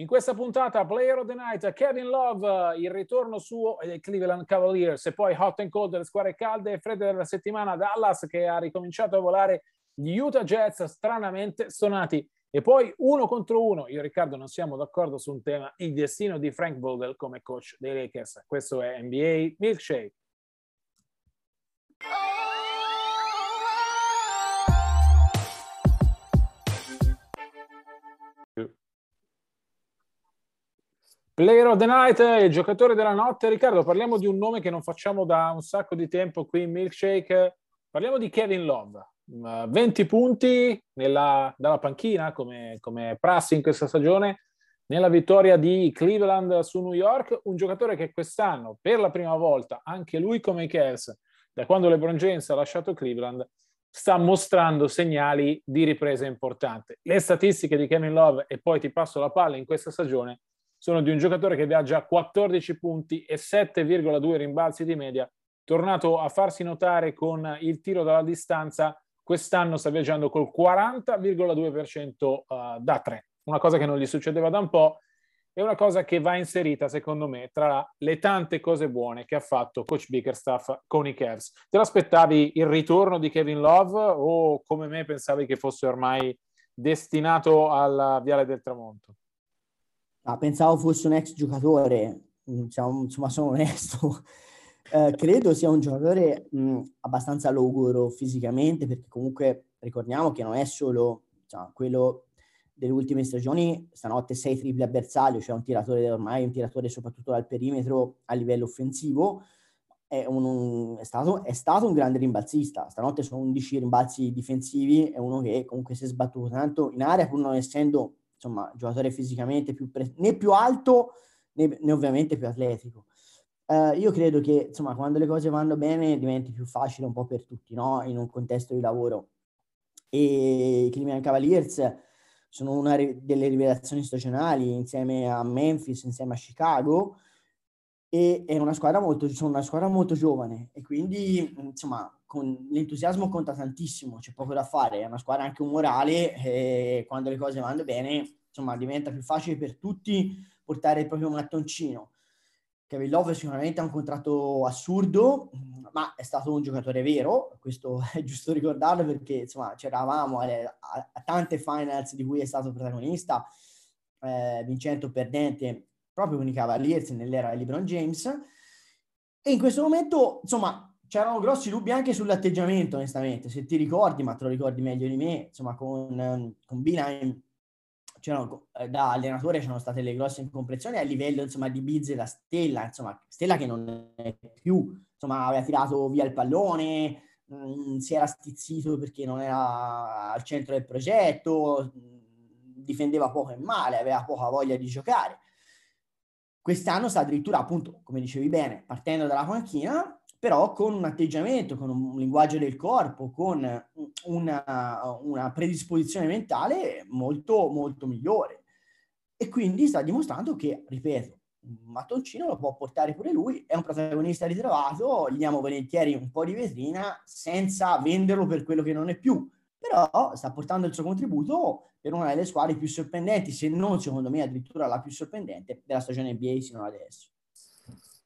In questa puntata, Player of the Night, Kevin Love, il ritorno suo dei Cleveland Cavaliers, e poi Hot and Cold, le squadre calde e fredde della settimana, Dallas che ha ricominciato a volare, gli Utah Jets stranamente stonati, e poi uno contro uno. Io e Riccardo non siamo d'accordo su un tema, il destino di Frank Vogel come coach dei Lakers. Questo è NBA Milkshake. Player of the Night, il giocatore della notte. Riccardo, parliamo di un nome che non facciamo da un sacco di tempo qui in Milkshake. Parliamo di Kevin Love. 20 punti nella, dalla panchina, come, come prassi in questa stagione, nella vittoria di Cleveland su New York. Un giocatore che quest'anno, per la prima volta, anche lui come i Cavs, da quando LeBron James ha lasciato Cleveland, sta mostrando segnali di ripresa importante. Le statistiche di Kevin Love, e poi ti passo la palla in questa stagione, sono di un giocatore che viaggia a 14 punti e 7,2 rimbalzi di media, tornato a farsi notare con il tiro dalla distanza, quest'anno sta viaggiando col 40,2% eh, da 3, una cosa che non gli succedeva da un po' è una cosa che va inserita, secondo me, tra le tante cose buone che ha fatto coach Bickerstaff con i Cavs. Te l'aspettavi il ritorno di Kevin Love o come me pensavi che fosse ormai destinato al Viale del Tramonto? Ah, pensavo fosse un ex giocatore, diciamo, insomma sono onesto. Eh, credo sia un giocatore mh, abbastanza logoro fisicamente, perché comunque ricordiamo che non è solo cioè, quello delle ultime stagioni, stanotte sei triple a bersaglio, cioè un tiratore ormai un tiratore soprattutto dal perimetro a livello offensivo, è, un, un, è, stato, è stato un grande rimbalzista. Stanotte sono 11 rimbalzi difensivi, è uno che comunque si è sbattuto tanto in area, pur non essendo insomma, giocatore fisicamente più pre- né più alto né, né ovviamente più atletico. Uh, io credo che insomma, quando le cose vanno bene diventi più facile un po' per tutti, no? in un contesto di lavoro. E i Cleveland Cavaliers sono una delle rivelazioni stagionali insieme a Memphis, insieme a Chicago, e è una squadra molto, sono una squadra molto giovane e quindi insomma con l'entusiasmo conta tantissimo, c'è poco da fare, è una squadra anche umorale e quando le cose vanno bene insomma diventa più facile per tutti portare il proprio mattoncino. Kevin Love sicuramente ha un contratto assurdo, ma è stato un giocatore vero, questo è giusto ricordarlo perché insomma c'eravamo a, a, a tante finals di cui è stato protagonista, eh, o perdente proprio con i Cavaliers nell'era di LeBron James. E in questo momento, insomma, c'erano grossi dubbi anche sull'atteggiamento, onestamente. Se ti ricordi, ma te lo ricordi meglio di me, insomma, con, con Binaim, eh, da allenatore c'erano state le grosse incomprensioni a livello, insomma, di Bizze da Stella, insomma, Stella che non è più, insomma, aveva tirato via il pallone, mh, mm, si era stizzito perché non era al centro del progetto, mh, mm, difendeva poco e male, aveva poca voglia di giocare. Quest'anno sta addirittura, appunto, come dicevi bene, partendo dalla panchina, però con un atteggiamento, con un linguaggio del corpo, con una, una predisposizione mentale molto, molto migliore. E quindi sta dimostrando che, ripeto, un mattoncino lo può portare pure lui, è un protagonista ritrovato, gli diamo volentieri un po' di vetrina senza venderlo per quello che non è più, però sta portando il suo contributo per una delle squadre più sorprendenti, se non secondo me addirittura la più sorprendente della stagione NBA sino adesso.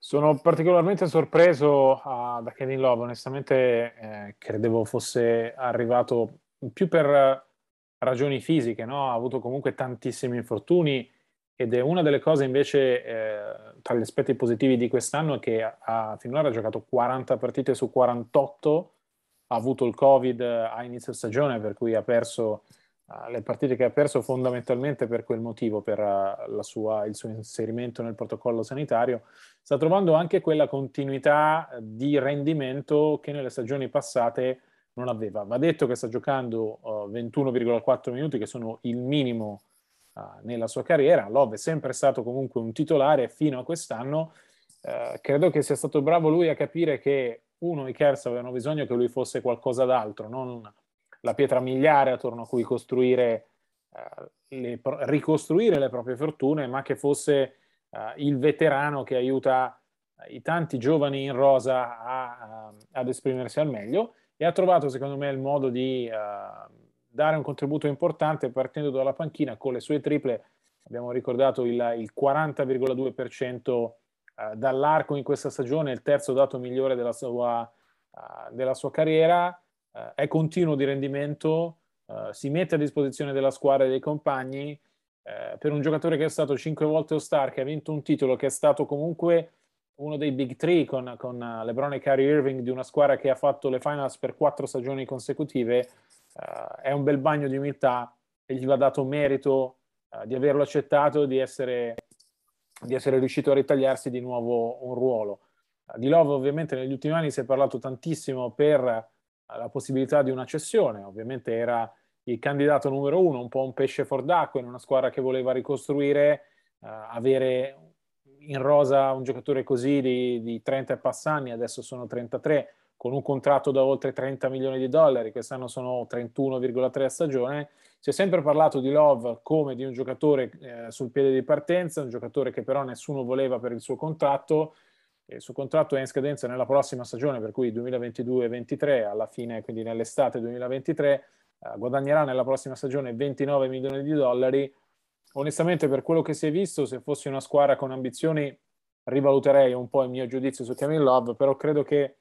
Sono particolarmente sorpreso uh, da Kevin Love, onestamente eh, credevo fosse arrivato più per ragioni fisiche, no? ha avuto comunque tantissimi infortuni ed è una delle cose invece eh, tra gli aspetti positivi di quest'anno è che ha, finora ha giocato 40 partite su 48, ha avuto il Covid a inizio stagione, per cui ha perso le partite che ha perso fondamentalmente per quel motivo, per uh, sua, il suo inserimento nel protocollo sanitario. Sta trovando anche quella continuità di rendimento che nelle stagioni passate non aveva. Va detto che sta giocando uh, 21,4 minuti, che sono il minimo uh, nella sua carriera. Love è sempre stato comunque un titolare fino a quest'anno. Uh, credo che sia stato bravo lui a capire che uno, i Cavs avevano bisogno che lui fosse qualcosa d'altro, non la pietra miliare attorno a cui costruire, uh, le, ricostruire le proprie fortune, ma che fosse il veterano che aiuta i tanti giovani in rosa a, a, ad esprimersi al meglio e ha trovato secondo me il modo di uh, dare un contributo importante partendo dalla panchina con le sue triple. Abbiamo ricordato il, il 40,2% uh, dall'arco in questa stagione, il terzo dato migliore della sua, uh, della sua carriera, uh, è continuo di rendimento, si mette a disposizione della squadra e dei compagni. per un giocatore che è stato cinque volte All-Star, che ha vinto un titolo, che è stato comunque uno dei big three con, con LeBron e Kyrie Irving di una squadra che ha fatto le finals per quattro stagioni consecutive, uh, è un bel bagno di umiltà e gli va dato merito di averlo accettato, di essere, di essere riuscito a ritagliarsi di nuovo un ruolo. Di Love ovviamente negli ultimi anni si è parlato tantissimo per la possibilità di una cessione, ovviamente era il candidato numero uno, un po' un pesce fuor d'acqua in una squadra che voleva ricostruire, avere in rosa un giocatore così di, di 30 e passanni, adesso sono 33, con un contratto da oltre 30 milioni di dollari, quest'anno sono 31,3 a stagione. Si è sempre parlato di Love come di un giocatore eh, sul piede di partenza, un giocatore che però nessuno voleva per il suo contratto. Il suo contratto è in scadenza nella prossima stagione, per cui 2022-23, alla fine, quindi nell'estate 2023, eh, guadagnerà nella prossima stagione 29 milioni di dollari. Onestamente per quello che si è visto, se fossi una squadra con ambizioni, rivaluterei un po' il mio giudizio su Kevin Love, però credo che eh,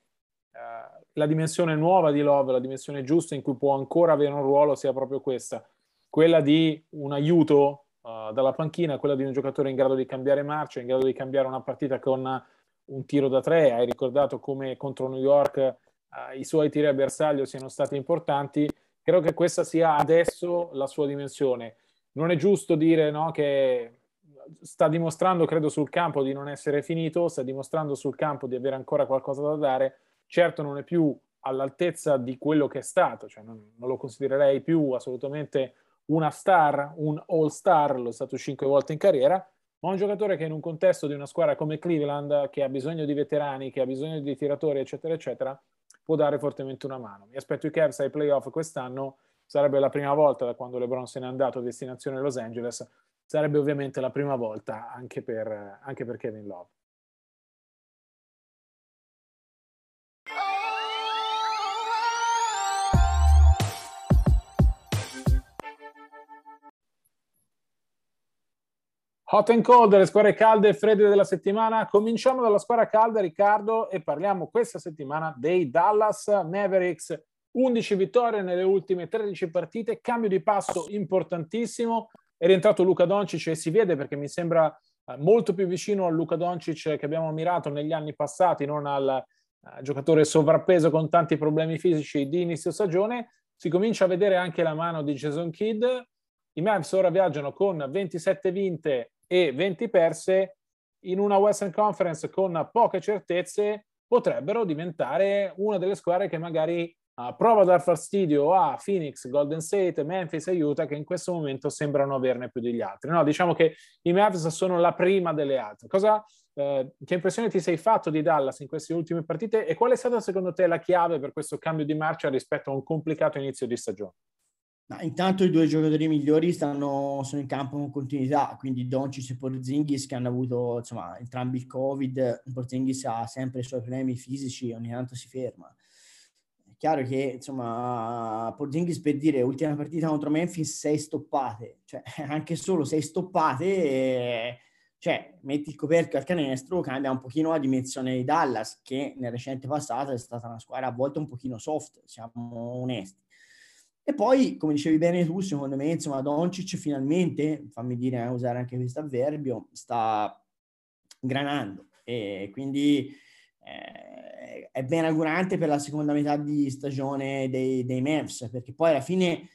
la dimensione nuova di Love, la dimensione giusta in cui può ancora avere un ruolo sia proprio questa, quella di un aiuto uh, dalla panchina, quella di un giocatore in grado di cambiare marcia, in grado di cambiare una partita con un tiro da tre. Hai ricordato come contro New York uh, i suoi tiri a bersaglio siano stati importanti. Credo che questa sia adesso la sua dimensione non è giusto dire no, che sta dimostrando, credo, sul campo di non essere finito, sta dimostrando sul campo di avere ancora qualcosa da dare. Certo non è più all'altezza di quello che è stato, cioè non, non lo considererei più assolutamente una star, un all star, lo è stato cinque volte in carriera, ma un giocatore che in un contesto di una squadra come Cleveland, che ha bisogno di veterani, che ha bisogno di tiratori, eccetera, eccetera, può dare fortemente una mano. Mi aspetto i Cavs ai playoff quest'anno sarebbe la prima volta da quando LeBron se n'è andato a destinazione Los Angeles, sarebbe ovviamente la prima volta anche per, anche per Kevin Love. Hot and cold, le squadre calde e fredde della settimana. Cominciamo dalla squadra calda, Riccardo, e parliamo questa settimana dei Dallas Mavericks 11 vittorie nelle ultime 13 partite, cambio di passo importantissimo. È rientrato Luca Doncic e si vede perché mi sembra eh, molto più vicino al Luca Doncic che abbiamo ammirato negli anni passati, non al uh, giocatore sovrappeso con tanti problemi fisici di inizio stagione. Si comincia a vedere anche la mano di Jason Kidd. I Mavs ora viaggiano con 27 vinte e 20 perse in una Western Conference con poche certezze potrebbero diventare una delle squadre che magari Uh, prova a dar fastidio a Phoenix, Golden State, Memphis e Utah che in questo momento sembrano averne più degli altri. No, diciamo che i Mavs sono la prima delle altre. Cosa, eh, che impressione ti sei fatto di Dallas in queste ultime partite e qual è stata secondo te la chiave per questo cambio di marcia rispetto a un complicato inizio di stagione? No, intanto i due giocatori migliori stanno, sono in campo con continuità, quindi Doncic e Porzingis che hanno avuto insomma, entrambi il Covid, Porzingis ha sempre i suoi problemi fisici, ogni tanto si ferma. Chiaro che insomma Porzingis per dire ultima partita contro Memphis sei stoppate cioè anche solo sei stoppate e, cioè metti il coperchio al canestro cambia un pochino la dimensione di Dallas che nel recente passato è stata una squadra a volte un pochino soft siamo onesti e poi come dicevi bene tu secondo me insomma Doncic finalmente fammi dire usare anche questo avverbio sta granando. E quindi eh, è ben augurante per la seconda metà di stagione dei, dei Mavs perché poi alla fine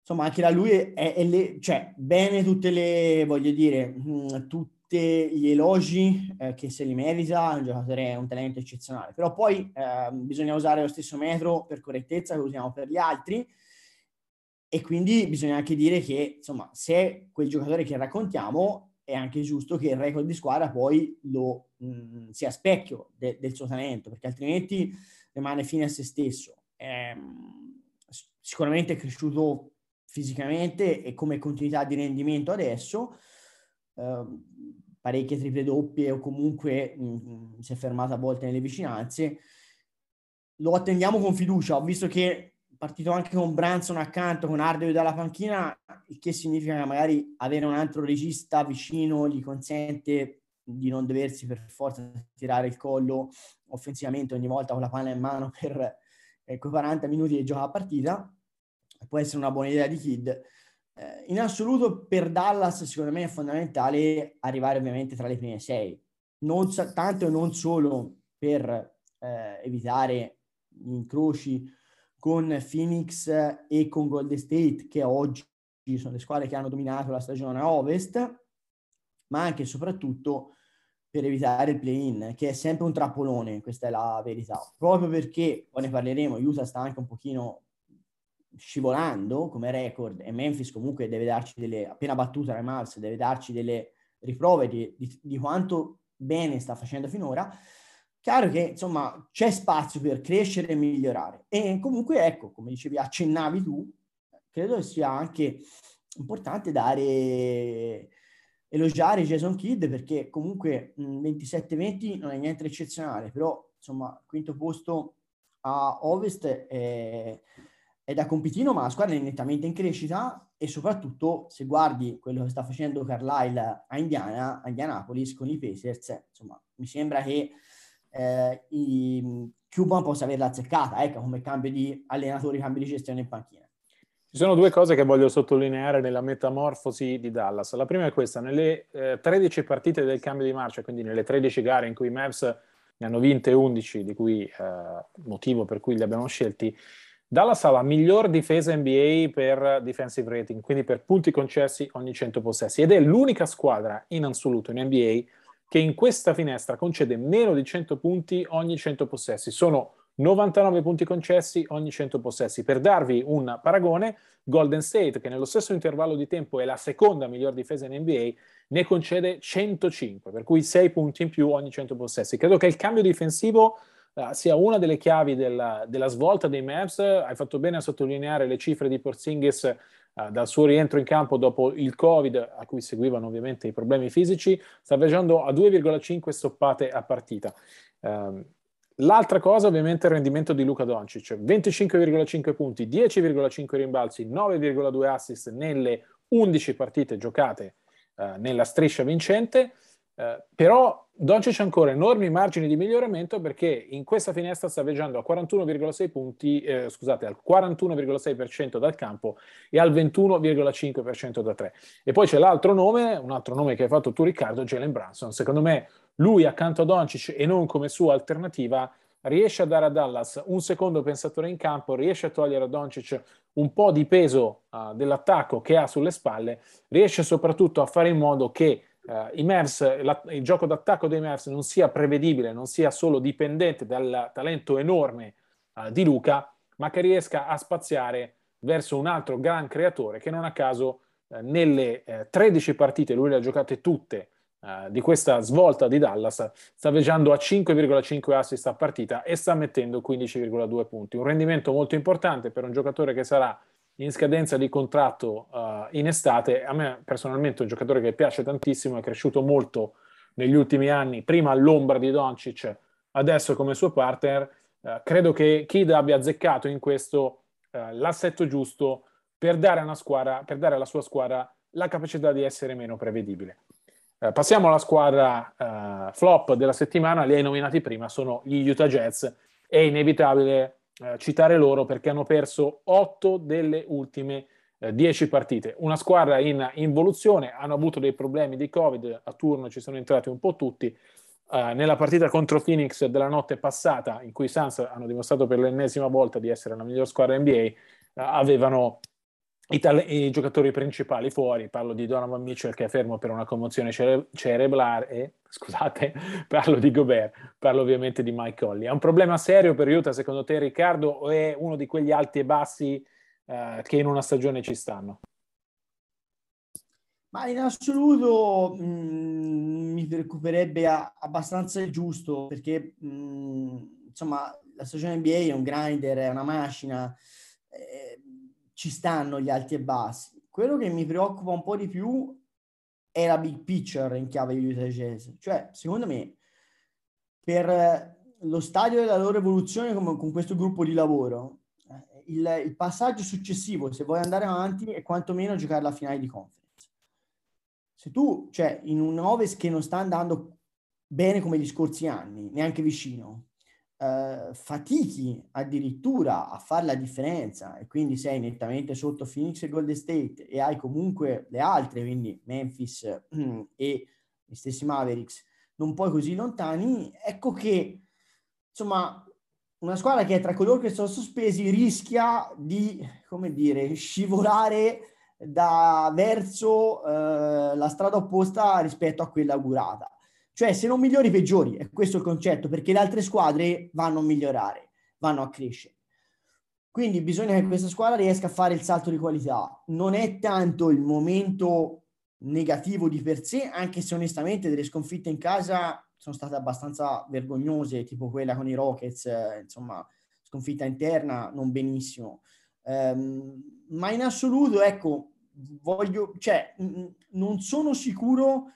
insomma anche da lui è, è le, cioè bene tutte le voglio dire mm, tutti gli elogi eh, che se li merita, è un giocatore è un talento eccezionale, però poi eh, bisogna usare lo stesso metro per correttezza che usiamo per gli altri e quindi bisogna anche dire che insomma se quel giocatore che raccontiamo è anche giusto che il record di squadra poi lo mh, mm, sia specchio de, del suo talento, perché altrimenti rimane fine a se stesso. Eh, sicuramente è cresciuto fisicamente e come continuità di rendimento adesso, eh, parecchie triple doppie o comunque mh, mm, si è fermato a volte nelle vicinanze. Lo attendiamo con fiducia. Ho visto che è partito anche con Branson accanto, con Ardew dalla panchina, il che significa che magari avere un altro regista vicino gli consente di non doversi per forza tirare il collo offensivamente ogni volta con la palla in mano per eh, 40 minuti di gioco a partita. Può essere una buona idea di Kid eh, in assoluto per Dallas secondo me è fondamentale arrivare ovviamente tra le prime sei, non tanto e non solo per eh, evitare gli incroci con Phoenix e con Golden State che oggi sono le squadre che hanno dominato la stagione a ovest, ma anche e soprattutto per evitare il play-in, che è sempre un trappolone, questa è la verità. Proprio perché, poi ne parleremo, Utah sta anche un pochino scivolando come record e Memphis comunque deve darci delle, appena battuta la Mavs, deve darci delle riprove di, di, di, quanto bene sta facendo finora, chiaro che insomma c'è spazio per crescere e migliorare. E comunque ecco, come dicevi, accennavi tu, credo sia anche importante dare elogiare Jason Kidd perché comunque 27-20 non è niente eccezionale, però insomma quinto posto a Ovest è è da compitino, ma la squadra è nettamente in crescita e soprattutto se guardi quello che sta facendo Carlisle a Indiana, a Indianapolis con i Pacers, insomma, mi sembra che eh, i, Cuban possa averla azzeccata, ecco, come cambio di allenatori, cambio di gestione in panchina. Ci sono due cose che voglio sottolineare nella metamorfosi di Dallas. La prima è questa, nelle eh, 13 partite del cambio di marcia, quindi nelle 13 gare in cui i Mavs ne hanno vinte 11, di cui eh, motivo per cui li abbiamo scelti, Dallas ha la miglior difesa NBA per defensive rating, quindi per punti concessi ogni 100 possessi, ed è l'unica squadra in assoluto in NBA che in questa finestra concede meno di 100 punti ogni 100 possessi. Sono 99 punti concessi ogni 100 possessi. Per darvi un paragone, Golden State, che nello stesso intervallo di tempo è la seconda miglior difesa in NBA, ne concede 105, per cui 6 punti in più ogni 100 possessi. Credo che il cambio difensivo sia una delle chiavi della, della, svolta dei Mavs. Hai fatto bene a sottolineare le cifre di Porzingis uh, dal suo rientro in campo dopo il Covid, a cui seguivano ovviamente i problemi fisici, sta viaggiando a 2,5 stoppate a partita. Um, L'altra cosa ovviamente è il rendimento di Luca Doncic, 25,5 punti, 10,5 rimbalzi, 9,2 assist nelle 11 partite giocate uh, nella striscia vincente. Eh, però Doncic ancora enormi margini di miglioramento perché in questa finestra sta viaggiando a 41,6 punti, eh, scusate, al 41,6% dal campo e al 21,5% da 3. E poi c'è l'altro nome, un altro nome che hai fatto tu Riccardo, Jalen Branson. Secondo me lui accanto a Doncic e non come sua alternativa riesce a dare a Dallas un secondo pensatore in campo, riesce a togliere a Doncic un po' di peso uh, dell'attacco che ha sulle spalle, riesce soprattutto a fare in modo che uh, i Mavs, la, il gioco d'attacco dei Mavs non sia prevedibile, non sia solo dipendente dal talento enorme uh, di Luca, ma che riesca a spaziare verso un altro gran creatore che non a caso uh, nelle 13 partite, lui le ha giocate tutte, di questa svolta di Dallas, sta viaggiando a 5,5 assist a partita e sta mettendo 15,2 punti. Un rendimento molto importante per un giocatore che sarà in scadenza di contratto uh, in estate. A me personalmente è un giocatore che piace tantissimo, è cresciuto molto negli ultimi anni, prima all'ombra di Doncic, adesso come suo partner. Uh, credo che Kid abbia azzeccato in questo uh, l'assetto giusto per dare, squadra, per dare alla sua squadra la capacità di essere meno prevedibile. passiamo alla squadra flop della settimana, li hai nominati prima, sono gli Utah Jazz. È inevitabile eh, citare loro perché hanno perso otto delle ultime 10 partite. Una squadra in involuzione, hanno avuto dei problemi di Covid, a turno ci sono entrati un po' tutti. Uh, nella partita contro Phoenix della notte passata, in cui i Suns hanno dimostrato per l'ennesima volta di essere la miglior squadra NBA, uh, avevano i, tale- i, giocatori principali fuori, parlo di Donovan Mitchell che è fermo per una commozione cere- cerebrale, eh, scusate, parlo di Gobert, parlo ovviamente di Mike Colli. È un problema serio per Utah secondo te Riccardo o è uno di quegli alti e bassi eh, che in una stagione ci stanno? Ma in assoluto mh, mm, mi preoccuperebbe a- abbastanza il giusto perché mh, mm, insomma la stagione NBA è un grinder, è una macchina. Eh, ci stanno gli alti e bassi. Quello che mi preoccupa un po' di più è la big picture in chiave Jazz. Cioè, secondo me, per lo stadio della loro evoluzione come, con questo gruppo di lavoro, eh, il, il, passaggio successivo, se vuoi andare avanti, è quantomeno giocare la finale di conference. Se tu, cioè, in un Ovest che non sta andando bene come gli scorsi anni, neanche vicino, eh, fatichi addirittura a fare la differenza e quindi sei nettamente sotto Phoenix e Golden State e hai comunque le altre, quindi Memphis e gli stessi Mavericks, non poi così lontani, ecco che insomma una squadra che è tra coloro che sono sospesi rischia di, come dire, scivolare da verso eh, la strada opposta rispetto a quella augurata. Cioè, se non migliori, peggiori. È questo il concetto, perché le altre squadre vanno a migliorare, vanno a crescere. Quindi bisogna che questa squadra riesca a fare il salto di qualità. Non è tanto il momento negativo di per sé, anche se onestamente delle sconfitte in casa sono state abbastanza vergognose, tipo quella con i Rockets, eh, insomma, sconfitta interna non benissimo. Um, ma in assoluto, ecco, voglio, cioè, n- non sono sicuro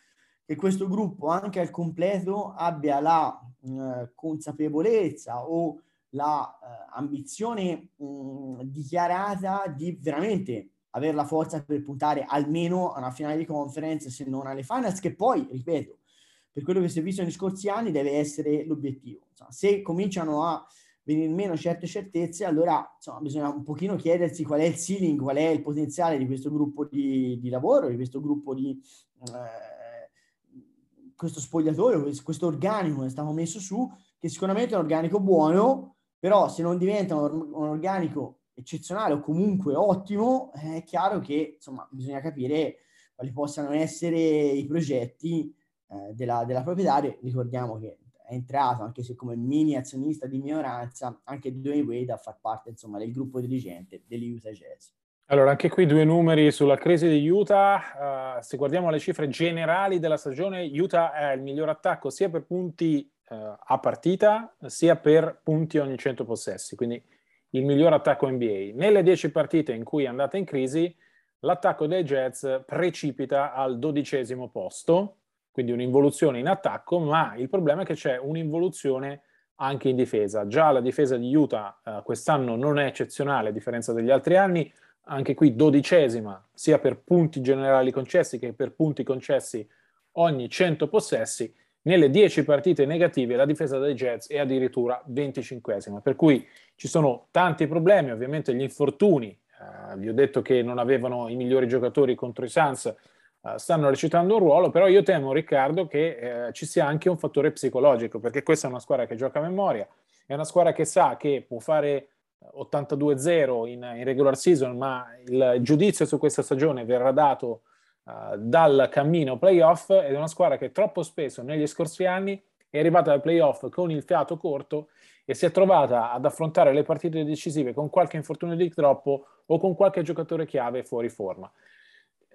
che questo gruppo anche al completo abbia la eh, consapevolezza o la eh, ambizione mh, dichiarata di veramente avere la forza per puntare almeno a una finale di conference se non alle finals che poi, ripeto, per quello che si è visto negli scorsi anni deve essere l'obiettivo. Insomma, se cominciano a venire meno certe certezze, allora insomma, bisogna un pochino chiedersi qual è il ceiling, qual è il potenziale di questo gruppo di, di lavoro, di questo gruppo di... Eh, questo spogliatoio, questo organico che stavo messo su, che sicuramente è un organico buono, però se non diventa un, un organico eccezionale o comunque ottimo, è chiaro che insomma bisogna capire quali possano essere i progetti eh, della, della proprietaria. Ricordiamo che è entrato, anche se come mini azionista di minoranza, anche Dwayne Wade a far parte insomma, del gruppo dirigente degli Utah Jazz. Allora, anche qui due numeri sulla crisi di Utah. Uh, se guardiamo le cifre generali della stagione, Utah è il miglior attacco sia per punti uh, a partita, sia per punti ogni 100 possessi, quindi il miglior attacco NBA. Nelle 10 partite in cui è andata in crisi, l'attacco dei Jets precipita al dodicesimo posto, quindi un'involuzione in attacco, ma il problema è che c'è un'involuzione anche in difesa. Già la difesa di Utah uh, quest'anno non è eccezionale a differenza degli altri anni, anche qui dodicesima, sia per punti generali concessi che per punti concessi ogni 100 possessi. Nelle 10 partite negative la difesa dei Jets è addirittura 25esima, per cui ci sono tanti problemi, ovviamente gli infortuni, eh, vi ho detto che non avevano i migliori giocatori contro i Suns, eh, stanno recitando un ruolo, però io temo Riccardo che eh, ci sia anche un fattore psicologico, perché questa è una squadra che gioca a memoria, è una squadra che sa che può fare 82-0 in, in, regular season, ma il giudizio su questa stagione verrà dato uh, dal cammino playoff ed è una squadra che troppo spesso negli scorsi anni è arrivata ai playoff con il fiato corto e si è trovata ad affrontare le partite decisive con qualche infortunio di troppo o con qualche giocatore chiave fuori forma.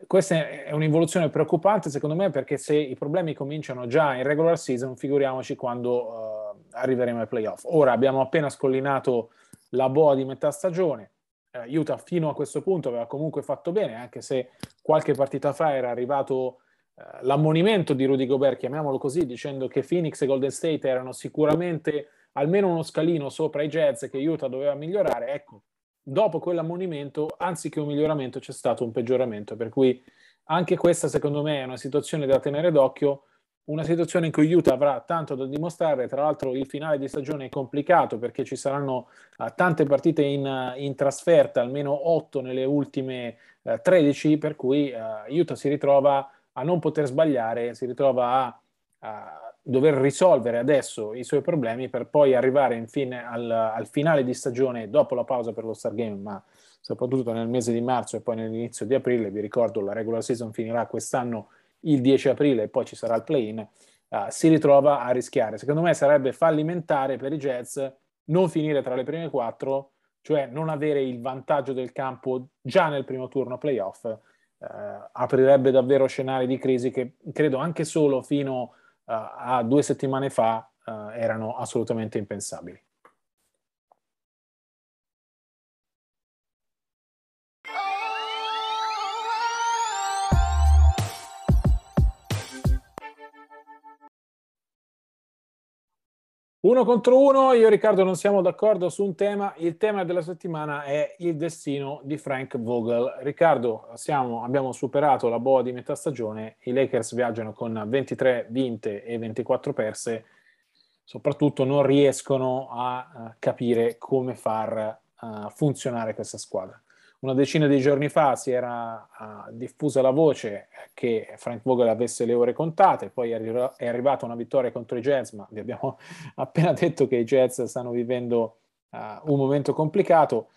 Questa è un'involuzione preoccupante secondo me perché se i problemi cominciano già in regular season, figuriamoci quando uh, arriveremo ai playoff. Ora abbiamo appena scollinato la boa di metà stagione. Eh, Utah fino a questo punto aveva comunque fatto bene, anche se qualche partita fa era arrivato eh, l'ammonimento di Rudy Gobert, chiamiamolo così, dicendo che Phoenix e Golden State erano sicuramente almeno uno scalino sopra i Jazz che Utah doveva migliorare. Ecco, dopo quell'ammonimento, anziché un miglioramento, c'è stato un peggioramento, per cui anche questa secondo me è una situazione da tenere d'occhio una situazione in cui Utah avrà tanto da dimostrare, tra l'altro il finale di stagione è complicato perché ci saranno uh, tante partite in, uh, in, trasferta, almeno otto nelle ultime eh, 13, per cui eh, Utah si ritrova a non poter sbagliare, si ritrova a, a, dover risolvere adesso i suoi problemi per poi arrivare infine al, al finale di stagione dopo la pausa per lo Star Game, ma soprattutto nel mese di marzo e poi nell'inizio di aprile. Vi ricordo la regular season finirà quest'anno il 10 aprile e poi ci sarà il play-in. Uh, si ritrova a rischiare. Secondo me sarebbe fallimentare per i Jets non finire tra le prime quattro, cioè non avere il vantaggio del campo già nel primo turno playoff. Uh, aprirebbe davvero scenari di crisi che credo anche solo fino uh, a due settimane fa erano assolutamente impensabili. Uno contro uno, io e Riccardo non siamo d'accordo su un tema. Il tema della settimana è il destino di Frank Vogel. Riccardo, siamo, abbiamo superato la boa di metà stagione. I Lakers viaggiano con 23 vinte e 24 perse. Soprattutto non riescono a capire come far uh, funzionare questa squadra una decina di giorni fa si era uh, diffusa la voce che Frank Vogel avesse le ore contate, poi è, arri- è, arrivata una vittoria contro i Jets, ma vi abbiamo appena detto che i Jets stanno vivendo uh, un momento complicato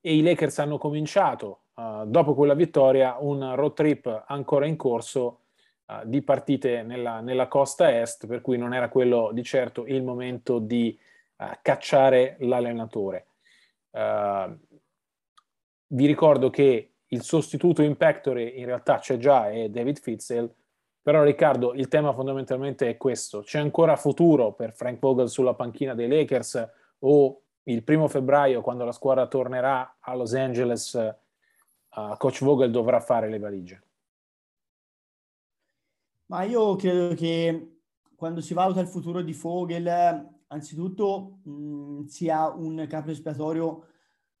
e i Lakers hanno cominciato, uh, dopo quella vittoria, un road trip ancora in corso di partite nella, nella, costa est, per cui non era quello di certo il momento di cacciare l'allenatore. Uh, vi ricordo che il sostituto in pectore in realtà c'è già, è David Fitzel, però Riccardo, il tema fondamentalmente è questo. C'è ancora futuro per Frank Vogel sulla panchina dei Lakers o il primo febbraio, quando la squadra tornerà a Los Angeles, uh, Coach Vogel dovrà fare le valigie? Ma io credo che quando si valuta il futuro di Vogel, anzitutto mh, sia un capo espiatorio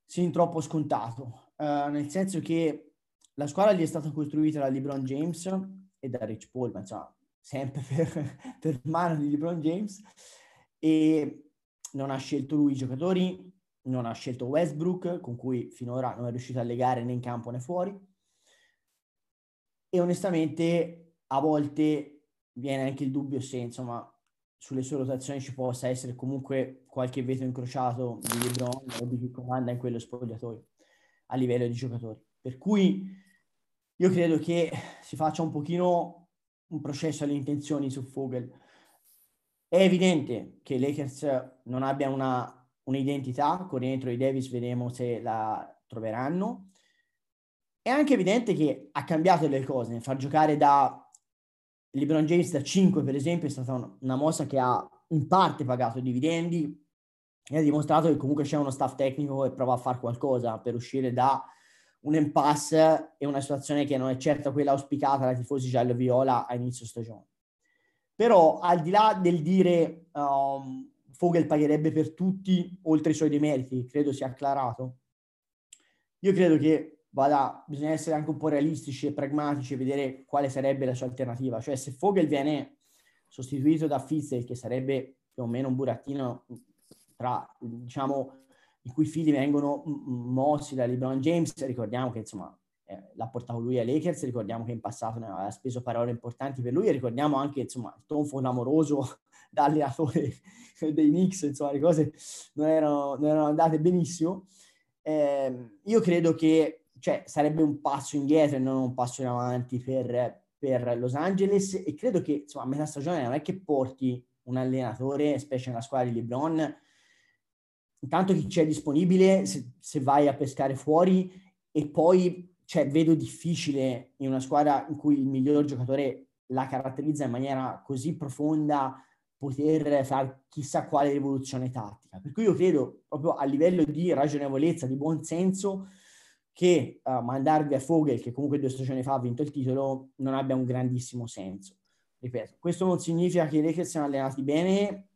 sin troppo scontato, uh, nel senso che la squadra gli è stata costruita da LeBron James e da Rich Paul, ma insomma, sempre per, per mano di LeBron James, e non ha scelto lui i giocatori, non ha scelto Westbrook, con cui finora non è riuscito a legare né in campo né fuori, e onestamente a volte viene anche il dubbio se, insomma, sulle sue rotazioni ci possa essere comunque qualche veto incrociato di LeBron o di chi comanda in quello spogliatoio a livello di giocatori. Per cui io credo che si faccia un pochino un processo alle intenzioni su Fogel. È evidente che Lakers non abbiano una, un'identità, con dentro i Davis vedremo se la troveranno. È anche evidente che ha cambiato delle cose, far giocare da LeBron James da 5 per esempio è stata una mossa che ha in parte pagato dividendi e ha dimostrato che comunque c'è uno staff tecnico che prova a fare qualcosa per uscire da un impasse e una situazione che non è certo quella auspicata dai tifosi giallo-viola a inizio stagione. Però al di là del dire um, Fogel pagherebbe per tutti oltre i suoi demeriti, credo sia acclarato, io credo che vada, bisogna essere anche un po' realistici e pragmatici e vedere quale sarebbe la sua alternativa. Cioè, se Fogel viene sostituito da Fitzel, che sarebbe più o meno un burattino tra, diciamo, i cui figli vengono mossi da LeBron James, ricordiamo che insomma eh, l'ha portato lui ai Lakers, ricordiamo che in passato ne aveva speso parole importanti per lui e ricordiamo anche insomma il tonfo amoroso da allenatore dei Knicks, insomma le cose non erano, non erano andate benissimo. Eh, io credo che cioè sarebbe un passo indietro e non un passo in avanti per, per Los Angeles e credo che insomma a metà stagione non è che porti un allenatore, specie nella squadra di LeBron, intanto chi c'è disponibile se, se vai a pescare fuori e poi cioè, vedo difficile in una squadra in cui il miglior giocatore la caratterizza in maniera così profonda poter fare chissà quale rivoluzione tattica. Per cui io credo proprio a livello di ragionevolezza, di buon senso, che uh, mandarvi a Fogel, che comunque due stagioni fa ha vinto il titolo, non abbia un grandissimo senso. Ripeto, questo non significa che i Lakers siano allenati bene,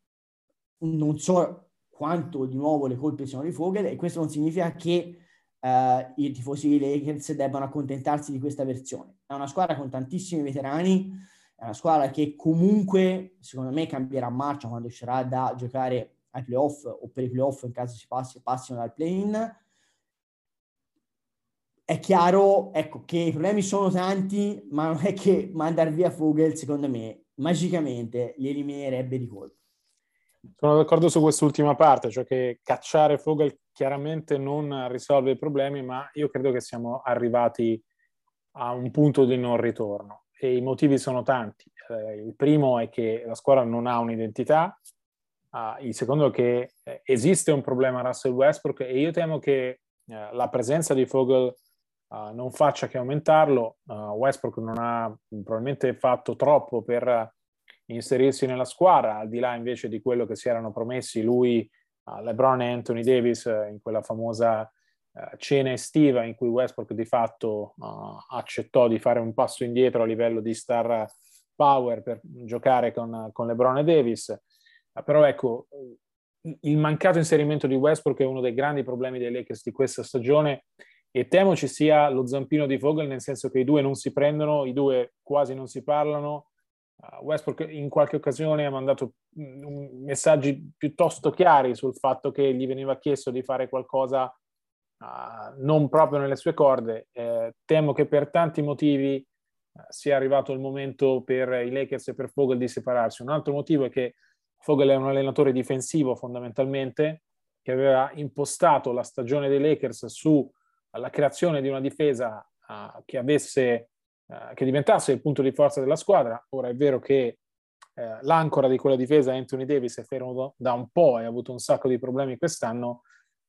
non so quanto di nuovo le colpe siano di Fogel, e questo non significa che uh, i tifosi dei Lakers debbano accontentarsi di questa versione. È una squadra con tantissimi veterani, è una squadra che comunque, secondo me, cambierà marcia quando uscirà da giocare ai playoff o per i playoff in caso si passi, passino dal play-in è chiaro ecco, che i problemi sono tanti, ma non è che mandare via Fogel, secondo me, magicamente li eliminerebbe di colpo. Sono d'accordo su quest'ultima parte, cioè che cacciare Fogel chiaramente non risolve i problemi, ma io credo che siamo arrivati a un punto di non ritorno e i motivi sono tanti. Eh, il primo è che la squadra non ha un'identità, uh, il secondo è che eh, esiste un problema a Russell Westbrook e io temo che eh, la presenza di Fogel uh, non faccia che aumentarlo. Uh, Westbrook non ha probabilmente fatto troppo per inserirsi nella squadra, al di là invece di quello che si erano promessi lui, LeBron e Anthony Davis eh, in quella famosa cena estiva in cui Westbrook di fatto accettò di fare un passo indietro a livello di star power per giocare con, con LeBron e Davis. Però ecco, il mancato inserimento di Westbrook è uno dei grandi problemi dei Lakers di questa stagione e temo ci sia lo zampino di Vogel, nel senso che i due non si prendono, i due quasi non si parlano. Uh, Westbrook in qualche occasione ha mandato um, messaggi piuttosto chiari sul fatto che gli veniva chiesto di fare qualcosa uh, non proprio nelle sue corde. Eh, temo che per tanti motivi uh, sia arrivato il momento per i Lakers e per Vogel di separarsi. Un altro motivo è che Fogel è un allenatore difensivo fondamentalmente, che aveva impostato la stagione dei Lakers sulla creazione di una difesa uh, che, avesse, uh, che diventasse il punto di forza della squadra. Ora è vero che uh, l'ancora di quella difesa, Anthony Davis, è fermo da un po' e ha avuto un sacco di problemi quest'anno,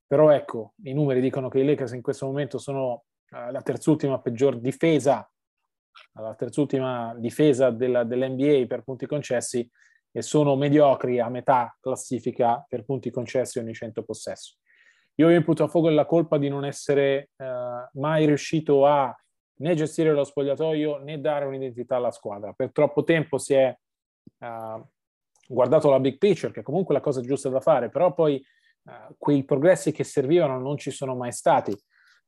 però ecco, i numeri dicono che i Lakers in questo momento sono la terzultima peggior difesa, la terzultima difesa della, dell'NBA per punti concessi, e sono mediocri a metà classifica per punti concessi ogni 100 possesso. Io imputo a Fogel la colpa di non essere eh, mai riuscito a né gestire lo spogliatoio né dare un'identità alla squadra. Per troppo tempo si è eh, guardato la big picture, che è comunque la cosa giusta da fare, però poi eh, quei progressi che servivano non ci sono mai stati.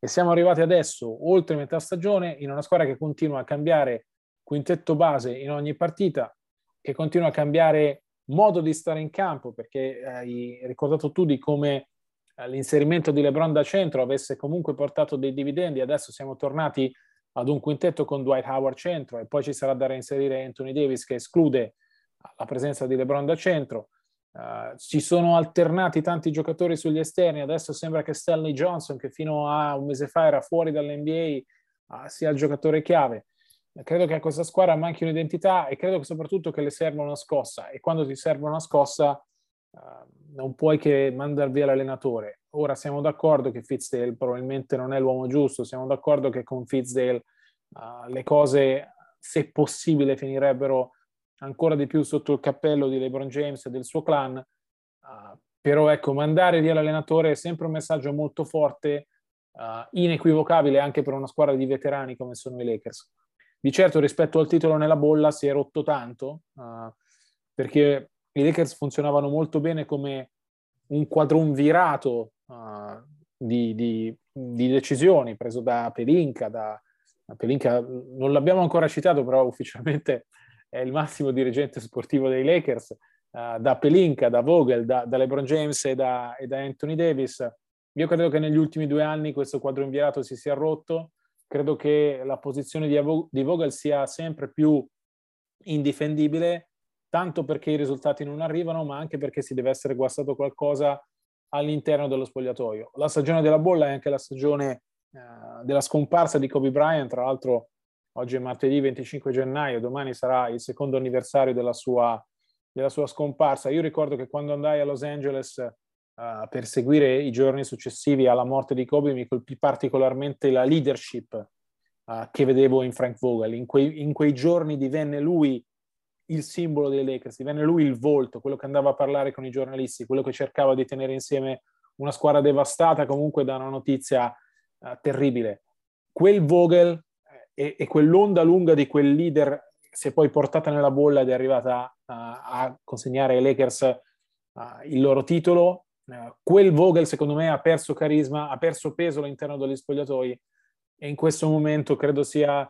E siamo arrivati adesso, oltre metà stagione, in una squadra che continua a cambiare quintetto base in ogni partita, che continua a cambiare modo di stare in campo, perché hai ricordato tu di come eh, l'inserimento di LeBron da centro avesse comunque portato dei dividendi, adesso siamo tornati ad un quintetto con Dwight Howard centro e poi ci sarà da reinserire Anthony Davis che esclude la presenza di LeBron da centro. Uh, ci sono alternati tanti giocatori sugli esterni, adesso sembra che Stanley Johnson, che fino a un mese fa era fuori dall'NBA, uh, sia il giocatore chiave credo che a questa squadra manchi un'identità e credo che soprattutto che le serva una scossa e quando ti serve una scossa uh, non puoi che mandare via l'allenatore. Ora siamo d'accordo che Fitzdale probabilmente non è l'uomo giusto, siamo d'accordo che con Fitzdale uh, le cose, se possibile, finirebbero ancora di più sotto il cappello di LeBron James e del suo clan, uh, però ecco, mandare via l'allenatore è sempre un messaggio molto forte, inequivocabile anche per una squadra di veterani come sono i Lakers. Di certo rispetto al titolo nella bolla si è rotto tanto, uh, perché i Lakers funzionavano molto bene come un quadrumvirato uh, di, di, di, decisioni preso da Pelinka. Da, Pelinka non l'abbiamo ancora citato, però ufficialmente è il massimo dirigente sportivo dei Lakers, uh, da Pelinka, da Vogel, da, da LeBron James e da, e da Anthony Davis. Io credo che negli ultimi due anni questo quadrumvirato si sia rotto credo che la posizione di, di Vogel sia sempre più indifendibile, tanto perché i risultati non arrivano, ma anche perché si deve essere guastato qualcosa all'interno dello spogliatoio. La stagione della bolla è anche la stagione eh, della scomparsa di Kobe Bryant, tra l'altro oggi è martedì 25 gennaio, domani sarà il secondo anniversario della sua, della sua scomparsa. Io ricordo che quando andai a Los Angeles uh, per seguire i giorni successivi alla morte di Kobe mi colpì particolarmente la leadership uh, che vedevo in Frank Vogel. In quei, in quei giorni divenne lui il simbolo dei Lakers, divenne lui il volto, quello che andava a parlare con i giornalisti, quello che cercava di tenere insieme una squadra devastata comunque da una notizia uh, terribile. Quel Vogel e, e, quell'onda lunga di quel leader si è poi portata nella bolla ed è arrivata uh, a consegnare ai Lakers uh, il loro titolo eh, quel Vogel secondo me ha perso carisma, ha perso peso all'interno degli spogliatoi e in questo momento credo sia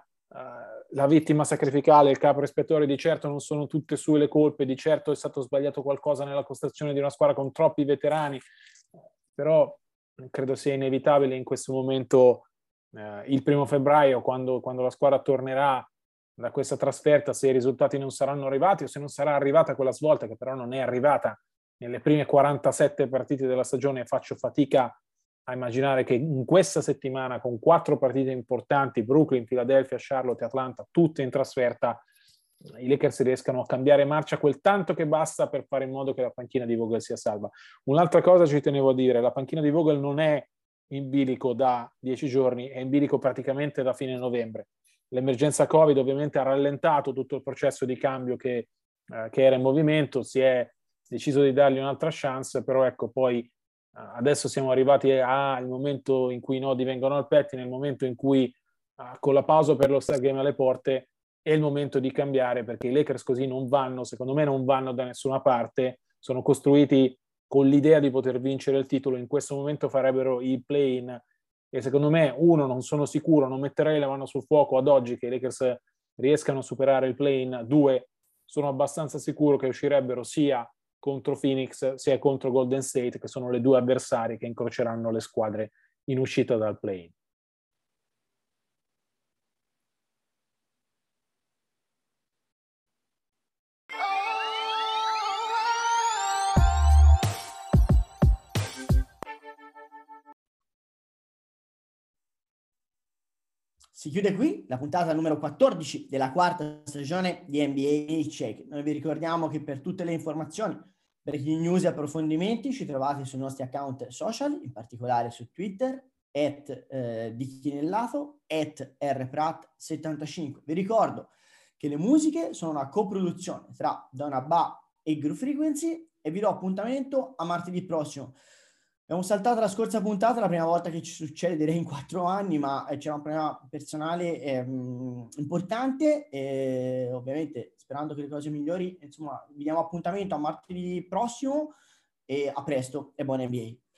la vittima sacrificale, il capo espiatorio, di certo non sono tutte sue le colpe, di certo è stato sbagliato qualcosa nella costruzione di una squadra con troppi veterani, però credo sia inevitabile in questo momento eh, il primo febbraio, quando, quando la squadra tornerà da questa trasferta, se i risultati non saranno arrivati o se non sarà arrivata quella svolta, che però non è arrivata nelle prime 47 partite della stagione, faccio fatica a immaginare che in questa settimana, con quattro partite importanti, Brooklyn, Philadelphia, Charlotte, Atlanta, tutte in trasferta, i Lakers riescano a cambiare marcia quel tanto che basta per fare in modo che la panchina di Vogel sia salva. Un'altra cosa ci tenevo a dire, la panchina di Vogel non è in bilico da dieci giorni, è in bilico praticamente da fine novembre. L'emergenza Covid ovviamente ha rallentato tutto il processo di cambio che, eh, che era in movimento, si è deciso di dargli un'altra chance, però ecco poi adesso siamo arrivati al momento in cui i nodi vengono al pettine, nel momento in cui eh, con la pausa per lo Star Game alle porte è il momento di cambiare perché i Lakers così non vanno, secondo me non vanno da nessuna parte, sono costruiti con l'idea di poter vincere il titolo, in questo momento farebbero il play-in e secondo me, uno, non sono sicuro, non metterei la mano sul fuoco ad oggi che i Lakers riescano a superare il play-in, due, sono abbastanza sicuro che uscirebbero sia contro Phoenix sia contro Golden State, che sono le due avversarie che incroceranno le squadre in uscita dal play-in. Si chiude qui la puntata numero 14 della quarta stagione di NBA Milkshake. Noi vi ricordiamo che per tutte le informazioni, breaking news e approfondimenti ci trovate sui nostri account social, in particolare su Twitter, at eh, Dicchinellato, at rprat75. Vi ricordo che le musiche sono una coproduzione tra Donna Ba e Groove Frequency e vi do appuntamento a martedì prossimo. Abbiamo saltato la scorsa puntata, la prima volta che ci succede, direi in quattro anni, ma c'era un problema personale eh, importante e ovviamente sperando che le cose migliori, insomma, vi diamo appuntamento a martedì prossimo e a presto e buona NBA.